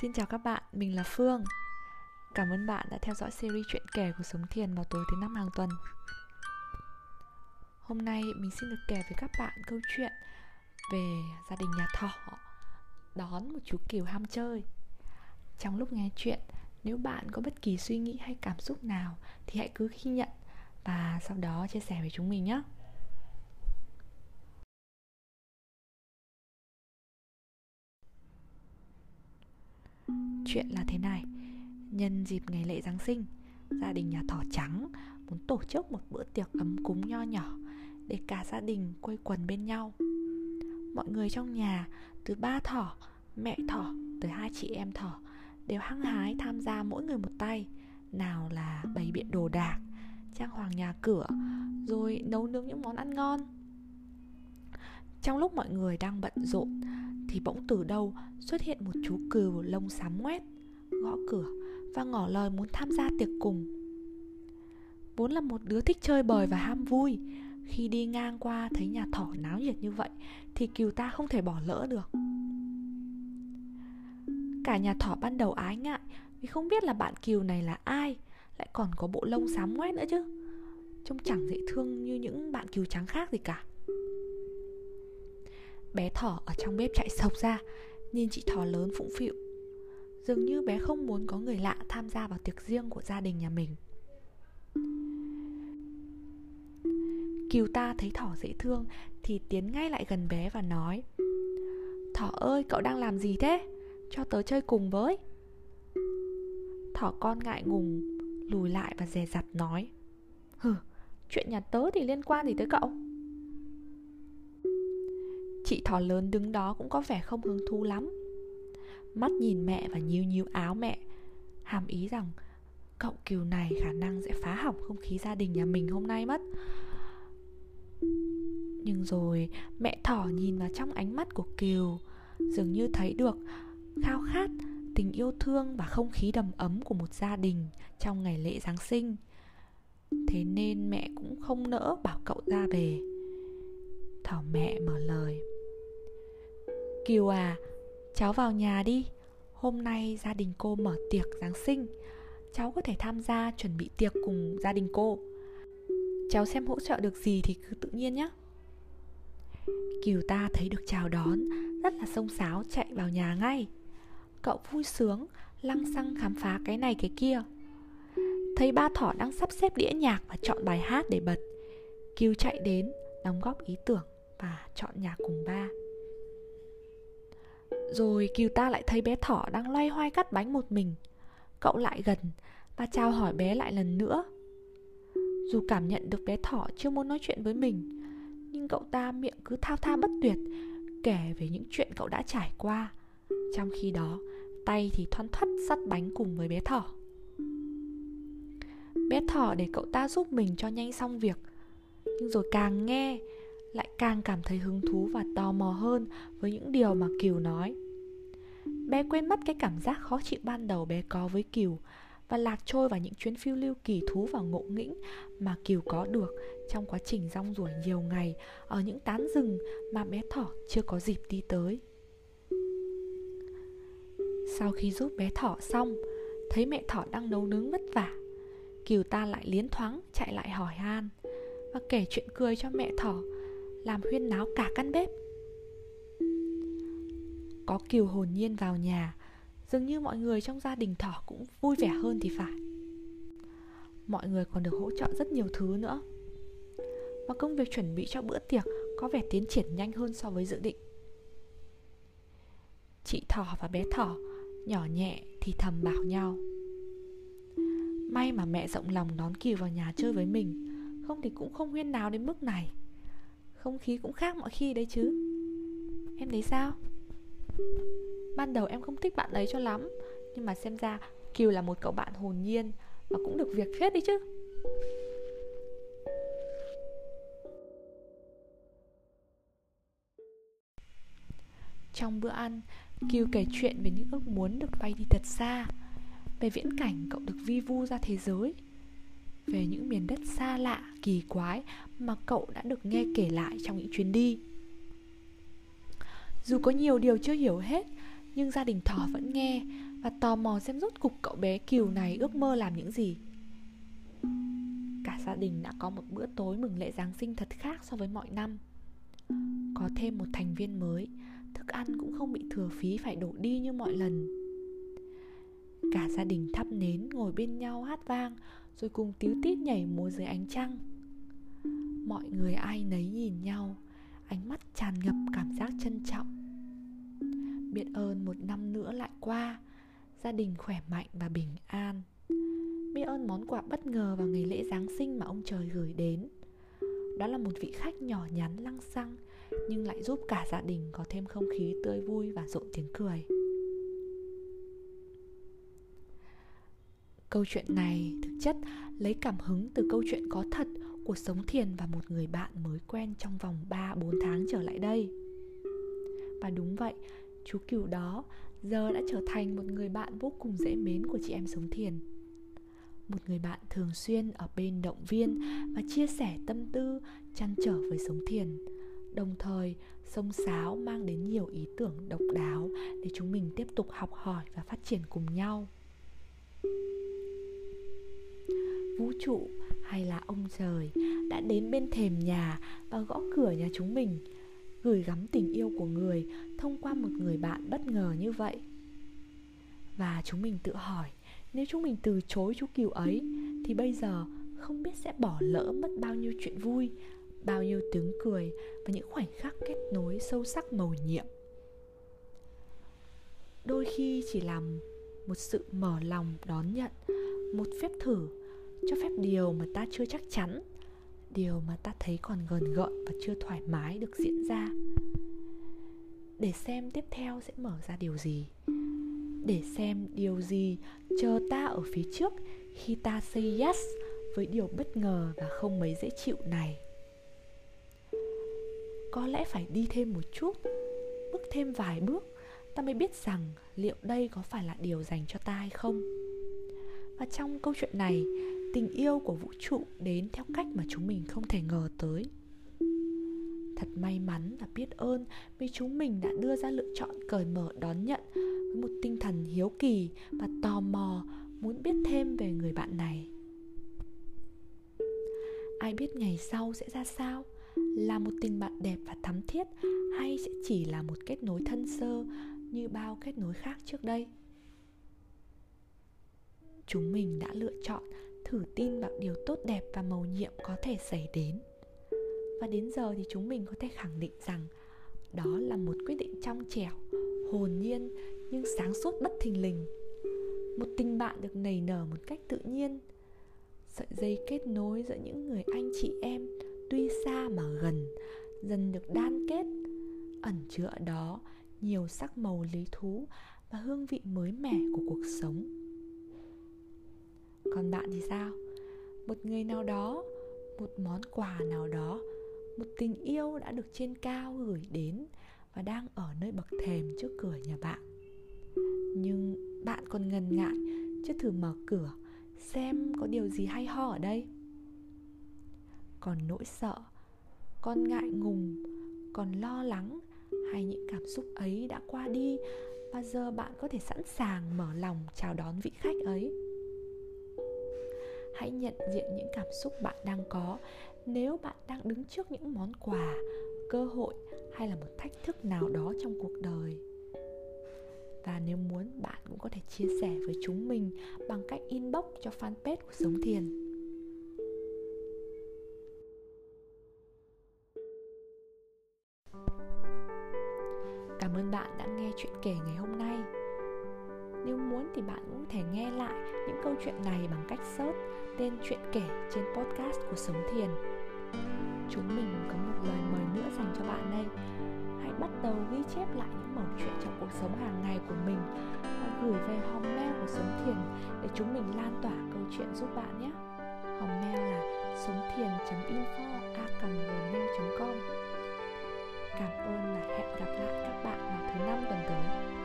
Xin chào các bạn, mình là Phương. Cảm ơn bạn đã theo dõi series chuyện kể của Sống Thiền vào tối thứ năm hàng tuần. Hôm nay mình xin được kể với các bạn câu chuyện về gia đình nhà thỏ đón một chú kiều ham chơi. Trong lúc nghe chuyện, nếu bạn có bất kỳ suy nghĩ hay cảm xúc nào thì hãy cứ ghi nhận và sau đó chia sẻ với chúng mình nhé. Chuyện là thế này. Nhân dịp ngày lễ Giáng sinh Gia đình nhà thỏ trắng Muốn tổ chức một bữa tiệc ấm cúng nho nhỏ Để cả gia đình quây quần bên nhau. Mọi người trong nhà Từ ba thỏ, mẹ thỏ Tới hai chị em thỏ Đều hăng hái tham gia mỗi người một tay Nào là bày biện đồ đạc Trang hoàng nhà cửa Rồi nấu nướng những món ăn ngon. Trong lúc mọi người đang bận rộn thì bỗng từ đâu xuất hiện một chú cừu lông xám ngoét, gõ cửa và ngỏ lời muốn tham gia tiệc cùng. Vốn là một đứa thích chơi bời và ham vui, khi đi ngang qua thấy nhà thỏ náo nhiệt như vậy thì cừu ta không thể bỏ lỡ được. Cả nhà thỏ ban đầu ái ngại vì không biết là bạn cừu này là ai, lại còn có bộ lông xám ngoét nữa chứ. Trông chẳng dễ thương như những bạn cừu trắng khác gì cả. Bé thỏ ở trong bếp chạy sộc ra, Nhìn chị thỏ lớn phụng phịu. Dường như bé không muốn có người lạ tham gia vào tiệc riêng của gia đình nhà mình. Kiều ta thấy thỏ dễ thương Thì tiến ngay lại gần bé và nói, Thỏ ơi, cậu đang làm gì thế? Cho tớ chơi cùng với. Thỏ con ngại ngùng, Lùi lại và dè dặt nói, Hừ, Chuyện nhà tớ thì liên quan gì tới cậu? Chị thỏ lớn đứng đó cũng có vẻ không hứng thú lắm. Mắt nhìn mẹ và nhíu nhíu áo mẹ, Hàm ý rằng Cậu kiều này khả năng sẽ phá hỏng không khí gia đình nhà mình hôm nay mất. Nhưng rồi mẹ thỏ nhìn vào trong ánh mắt của Kiều, Dường như thấy được khao khát, tình yêu thương và không khí đầm ấm của một gia đình trong ngày lễ Giáng sinh. Thế nên mẹ cũng không nỡ bảo cậu ra về. Thỏ mẹ mở lời. Kiều à, cháu vào nhà đi. Hôm nay gia đình cô mở tiệc Giáng sinh. Cháu có thể tham gia chuẩn bị tiệc cùng gia đình cô. Cháu xem hỗ trợ được gì thì cứ tự nhiên nhé Kiều ta thấy được chào đón Rất là sông sáo chạy vào nhà ngay. Cậu vui sướng Lăng xăng khám phá cái này cái kia. Thấy ba thỏ đang sắp xếp đĩa nhạc Và chọn bài hát để bật Kiều chạy đến đóng góp ý tưởng Và chọn nhạc cùng ba rồi Kiều ta lại thấy bé thỏ đang loay hoay cắt bánh một mình. Cậu lại gần và chào hỏi bé lại lần nữa. Dù cảm nhận được bé thỏ chưa muốn nói chuyện với mình, Nhưng cậu ta miệng cứ thao thao bất tuyệt, Kể về những chuyện cậu đã trải qua. Trong khi đó, tay thì thoăn thoắt sắt bánh cùng với bé thỏ. Bé thỏ để cậu ta giúp mình cho nhanh xong việc, Nhưng rồi càng nghe lại càng cảm thấy hứng thú và tò mò hơn với những điều mà Kiều nói. Bé quên mất cái cảm giác khó chịu ban đầu bé có với Kiều và lạc trôi vào những chuyến phiêu lưu kỳ thú và ngộ nghĩnh mà Kiều có được trong quá trình rong ruổi nhiều ngày ở những tán rừng mà bé thỏ chưa có dịp đi tới. Sau khi giúp bé thỏ xong, thấy mẹ thỏ đang nấu nướng vất vả, Kiều ta lại liến thoáng chạy lại hỏi han và kể chuyện cười cho mẹ thỏ làm huyên náo cả căn bếp. Có kiều hồn nhiên vào nhà, dường như mọi người trong gia đình thỏ cũng vui vẻ hơn thì phải. Mọi người còn được hỗ trợ rất nhiều thứ nữa. Và công việc chuẩn bị cho bữa tiệc có vẻ tiến triển nhanh hơn so với dự định. Chị thỏ và bé thỏ, nhỏ nhẹ thì thầm bảo nhau. May mà mẹ rộng lòng đón kiều vào nhà chơi với mình, không thì cũng không huyên náo đến mức này không khí cũng khác mọi khi đấy chứ. Em thấy sao? Ban đầu em không thích bạn ấy cho lắm, nhưng mà xem ra kiều là một cậu bạn hồn nhiên và cũng được việc phết đấy chứ. Trong bữa ăn, kiều kể chuyện về những ước muốn được bay đi thật xa, về viễn cảnh cậu được vi vu ra thế giới về những miền đất xa lạ, kỳ quái mà cậu đã được nghe kể lại trong những chuyến đi. Dù có nhiều điều chưa hiểu hết, nhưng gia đình thỏ vẫn nghe Và tò mò xem rốt cục cậu bé Kiều này ước mơ làm những gì. Cả gia đình đã có một bữa tối mừng lễ Giáng sinh thật khác so với mọi năm. Có thêm một thành viên mới Thức ăn cũng không bị thừa phí phải đổ đi như mọi lần. Cả gia đình thắp nến ngồi bên nhau hát vang, Rồi cùng tíu tít nhảy múa dưới ánh trăng. Mọi người ai nấy nhìn nhau, Ánh mắt tràn ngập cảm giác trân trọng. Biết ơn một năm nữa lại qua, Gia đình khỏe mạnh và bình an. Biết ơn món quà bất ngờ vào ngày lễ Giáng sinh mà ông trời gửi đến. Đó là một vị khách nhỏ nhắn lăng xăng, Nhưng lại giúp cả gia đình có thêm không khí tươi vui và rộn tiếng cười. Câu chuyện này thực chất lấy cảm hứng từ câu chuyện có thật của Sống Thiền và một người bạn mới quen trong vòng 3-4 tháng trở lại đây. Và đúng vậy, chú cừu đó giờ đã trở thành một người bạn vô cùng dễ mến của chị em Sống Thiền. Một người bạn thường xuyên ở bên động viên và chia sẻ tâm tư, chăn trở với Sống Thiền. Đồng thời, sông sáo mang đến nhiều ý tưởng độc đáo để chúng mình tiếp tục học hỏi và phát triển cùng nhau vũ trụ hay là ông trời đã đến bên thềm nhà và gõ cửa nhà chúng mình, gửi gắm tình yêu của người thông qua một người bạn bất ngờ như vậy. Và chúng mình tự hỏi, nếu chúng mình từ chối chú kiều ấy, thì bây giờ không biết sẽ bỏ lỡ mất bao nhiêu chuyện vui, bao nhiêu tiếng cười và những khoảnh khắc kết nối sâu sắc màu nhiệm. Đôi khi chỉ làm một sự mở lòng đón nhận một phép thử cho phép điều mà ta chưa chắc chắn, điều mà ta thấy còn gần gợn và chưa thoải mái được diễn ra. Để xem tiếp theo sẽ mở ra điều gì. Để xem điều gì chờ ta ở phía trước khi ta say yes với điều bất ngờ và không mấy dễ chịu này. Có lẽ phải đi thêm một chút, bước thêm vài bước, ta mới biết rằng liệu đây có phải là điều dành cho ta hay không và trong câu chuyện này, tình yêu của vũ trụ đến theo cách mà chúng mình không thể ngờ tới. Thật may mắn và biết ơn vì chúng mình đã đưa ra lựa chọn cởi mở đón nhận với một tinh thần hiếu kỳ và tò mò muốn biết thêm về người bạn này. Ai biết ngày sau sẽ ra sao? Là một tình bạn đẹp và thắm thiết hay sẽ chỉ là một kết nối thân sơ như bao kết nối khác trước đây? Chúng mình đã lựa chọn thử tin vào điều tốt đẹp và màu nhiệm có thể xảy đến. Và đến giờ thì chúng mình có thể khẳng định rằng đó là một quyết định trong trẻo, hồn nhiên nhưng sáng suốt bất thình lình. Một tình bạn được nảy nở một cách tự nhiên, sợi dây kết nối giữa những người anh chị em tuy xa mà gần, dần được đan kết. Ẩn chứa ở đó nhiều sắc màu lý thú và hương vị mới mẻ của cuộc sống còn bạn thì sao? Một người nào đó, một món quà nào đó, một tình yêu đã được trên cao gửi đến và đang ở nơi bậc thềm trước cửa nhà bạn. Nhưng bạn còn ngần ngại chưa thử mở cửa, xem có điều gì hay ho ở đây. Còn nỗi sợ, còn ngại ngùng, còn lo lắng hay những cảm xúc ấy đã qua đi và giờ bạn có thể sẵn sàng mở lòng chào đón vị khách ấy? Hãy nhận diện những cảm xúc bạn đang có nếu bạn đang đứng trước những món quà, cơ hội hay là một thách thức nào đó trong cuộc đời, và nếu muốn, bạn cũng có thể chia sẻ với chúng mình bằng cách inbox cho fanpage của Sống Thiền. Cảm ơn bạn đã nghe chuyện kể ngày hôm nay. Nếu muốn thì bạn cũng có thể nghe lại những câu chuyện này bằng cách search tên chuyện kể trên podcast của Sống Thiền. Chúng mình có một lời mời nữa dành cho bạn đây. Hãy bắt đầu ghi chép lại những mẩu chuyện trong cuộc sống hàng ngày của mình và gửi về hòm mail của Sống Thiền để chúng mình lan tỏa câu chuyện giúp bạn nhé. Hòm mail là sống thiền.info a.gmail.com Cảm ơn và hẹn gặp lại các bạn vào thứ năm tuần tới.